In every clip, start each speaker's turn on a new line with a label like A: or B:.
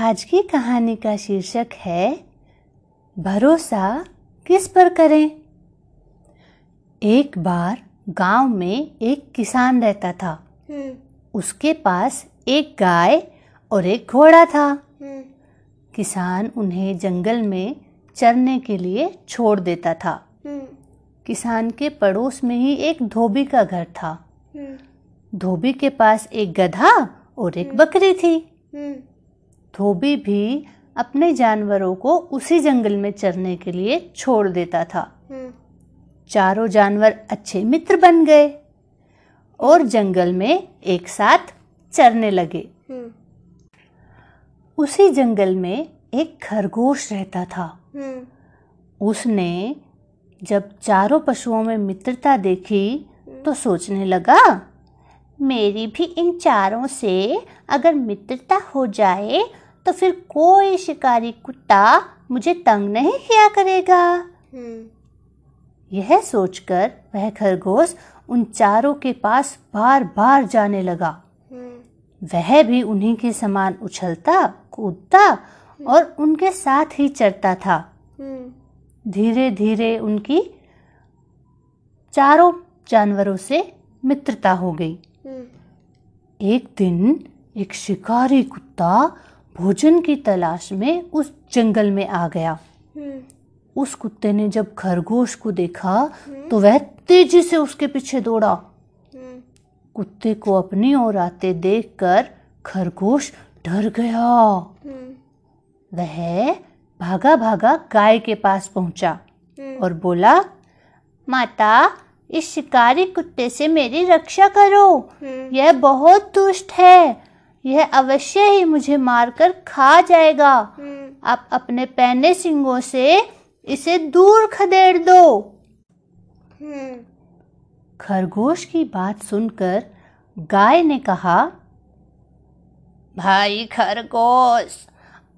A: आज की कहानी का शीर्षक है भरोसा किस पर करें? एक बार गाँव में एक किसान रहता था।
B: हम्म,
A: उसके पास एक गाय और एक घोड़ा था।
B: हम्म,
A: किसान उन्हें जंगल में चरने के लिए छोड़ देता था।
B: हम्म,
A: किसान के पड़ोस में ही एक धोबी का घर था। धोबी के पास एक गधा और एक बकरी थी। धोबी भी अपने जानवरों को उसी जंगल में चरने के लिए छोड़ देता था।
B: हम्म,
A: चारों जानवर अच्छे मित्र बन गए और जंगल में एक साथ चरने लगे।
B: हम्म,
A: उसी जंगल में एक खरगोश रहता था।
B: हम्म,
A: उसने जब चारों पशुओं में मित्रता देखी तो सोचने लगा मेरी भी इन चारों से अगर मित्रता हो जाए तो फिर कोई शिकारी कुत्ता मुझे तंग नहीं किया करेगा।
B: हम्म,
A: यह सोचकर वह खरगोश उन चारों के पास बार बार जाने लगा।
B: हम्म,
A: वह भी उन्हीं के समान उछलता कूदता और उनके साथ ही चढ़ता था।
B: हम्म,
A: धीरे धीरे उनकी चारों जानवरों से मित्रता हो गई। एक दिन एक शिकारी कुत्ता भोजन की तलाश में उस जंगल में आ गया।
B: हम्म,
A: उस कुत्ते ने जब खरगोश को देखा तो वह तेज़ी से उसके पीछे दौड़ा।
B: हम्म,
A: कुत्ते को अपनी ओर आते देखकर खरगोश डर गया।
B: हम्म,
A: वह भागा भागा गाय के पास पहुँचा
B: हम्म,
A: और बोला माता इस शिकारी कुत्ते से मेरी रक्षा करो।
B: हम्म,
A: यह बहुत दुष्ट है। यह अवश्य ही मुझे मारकर खा जाएगा।
B: हम्म,
A: आप अपने पहने सिंगों से इसे दूर खदेड़ दो।
B: हम्म,
A: खरगोश की बात सुनकर गाय ने कहा भाई खरगोश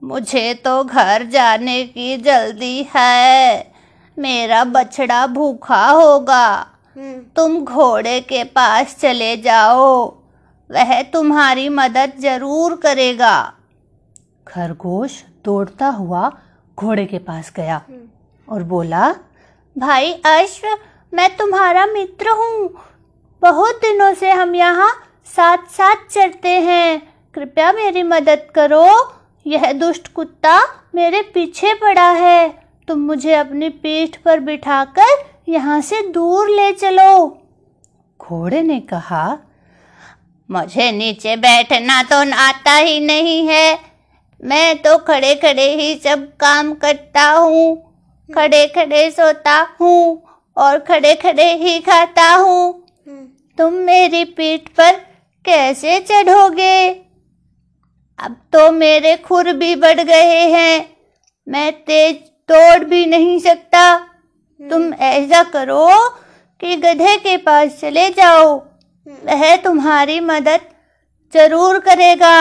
A: मुझे तो घर जाने की जल्दी है। मेरा बछड़ा भूखा होगा।
B: हम्म,
A: तुम घोड़े के पास चले जाओ। वह तुम्हारी मदद ज़रूर करेगा। खरगोश दौड़ता हुआ घोड़े के पास गया और बोला, भाई अश्व, मैं तुम्हारा मित्र हूँ। बहुत दिनों से हम यहाँ साथ साथ चलते हैं। कृपया मेरी मदद करो। यह दुष्ट कुत्ता मेरे पीछे पड़ा है। तुम मुझे अपनी पीठ पर बिठाकर यहाँ से दूर ले चलो। घोड़े ने कहा मुझे नीचे बैठना तो आता ही नहीं है। मैं तो खड़े खड़े ही सब काम करता हूँ खड़े खड़े सोता हूँ और खड़े खड़े ही खाता हूँ।
B: हम्म,
A: तुम मेरी पीठ पर कैसे चढ़ोगे? अब तो मेरे खुर भी बढ़ गए हैं। मैं तेज तोड़ भी नहीं सकता। तुम ऐसा करो कि गधे के पास चले जाओ। वह तुम्हारी मदद ज़रूर करेगा।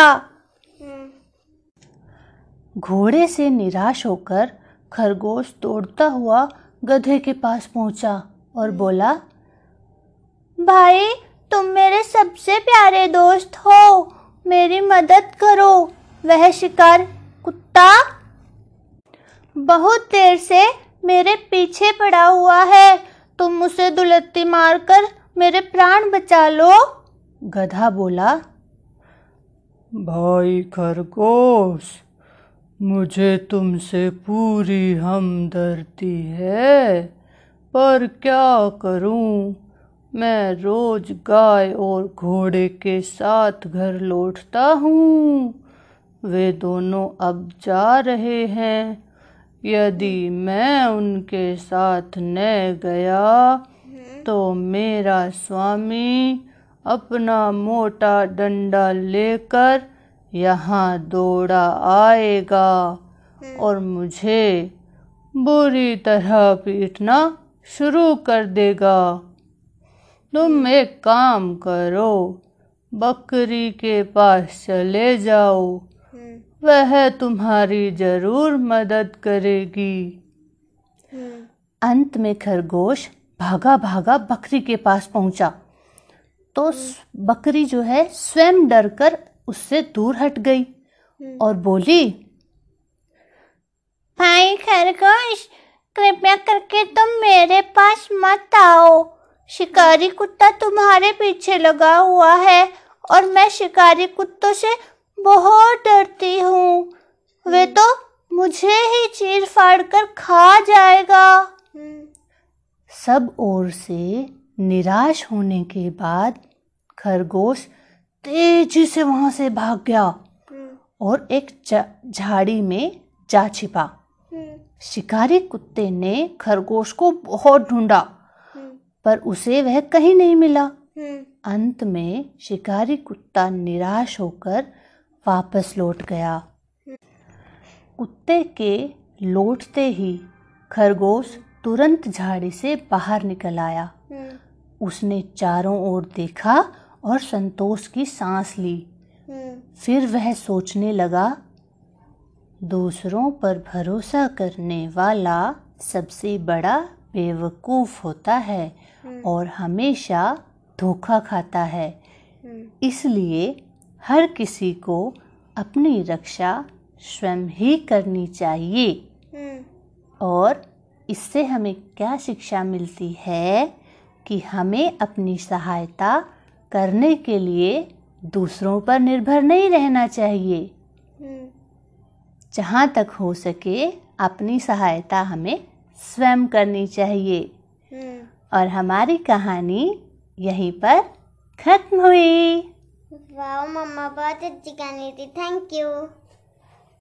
A: घोड़े से निराश होकर खरगोश तोड़ता हुआ गधे के पास पहुँचा और बोला, भाई, तुम मेरे सबसे प्यारे दोस्त हो। मेरी मदद करो, वह शिकार कुत्ता। बहुत देर से मेरे पीछे पड़ा हुआ है। तुम उसे दुलत्ती मारकर मेरे प्राण बचा लो। गधा बोला,
C: भाई खरगोश, मुझे तुमसे पूरी हमदर्दी है, पर क्या करूँ? मैं रोज गाय और घोड़े के साथ घर लौटता हूँ। वे दोनों अब जा रहे हैं। यदि मैं उनके साथ न गया तो मेरा स्वामी अपना मोटा डंडा लेकर यहाँ दौड़ा आएगा। और मुझे बुरी तरह पीटना शुरू कर देगा। तुम एक काम करो बकरी के पास चले जाओ।
A: वह तुम्हारी ज़रूर मदद करेगी।
B: हम्म,
A: अंत में खरगोश भागा भागा बकरी के पास पहुँचा। तो बकरी जो है स्वयं डरकर उससे दूर हट गई
B: हम्म।
A: और बोली भाई खरगोश कृपया करके तुम मेरे पास मत आओ। शिकारी कुत्ता तुम्हारे पीछे लगा हुआ है और मैं शिकारी कुत्तों से बहुत डरती हूँ। वे तो मुझे ही चीर फाड़ कर खा जाएगा।
B: हम्म,
A: सब ओर से निराश होने के बाद खरगोश तेज़ी से वहाँ से भाग गया और एक झाड़ी में जा छिपा। शिकारी कुत्ते ने खरगोश को बहुत ढूंढा, पर उसे वह कहीं नहीं मिला। अंत में शिकारी कुत्ता निराश होकर वापस लौट गया। कुत्ते के लौटते ही खरगोश तुरंत झाड़ी से बाहर निकल आया।
B: हम्म,
A: उसने चारों ओर देखा और संतोष की सांस ली।
B: हम्म,
A: फिर वह सोचने लगा दूसरों पर भरोसा करने वाला सबसे बड़ा बेवकूफ़ होता है और हमेशा धोखा खाता है।
B: हम्म,
A: इसलिए हर किसी को अपनी रक्षा स्वयं ही करनी चाहिए।
B: हम्म,
A: और इससे हमें क्या शिक्षा मिलती है कि हमें अपनी सहायता करने के लिए दूसरों पर निर्भर नहीं रहना चाहिए।
B: हम्म,
A: जहाँ तक हो सके अपनी सहायता हमें स्वयं करनी चाहिए।
B: हम्म।
A: और हमारी कहानी यहीं पर खत्म हुई।
B: वाह मम्मा बहुत अच्छी कहानी थी। Thank you.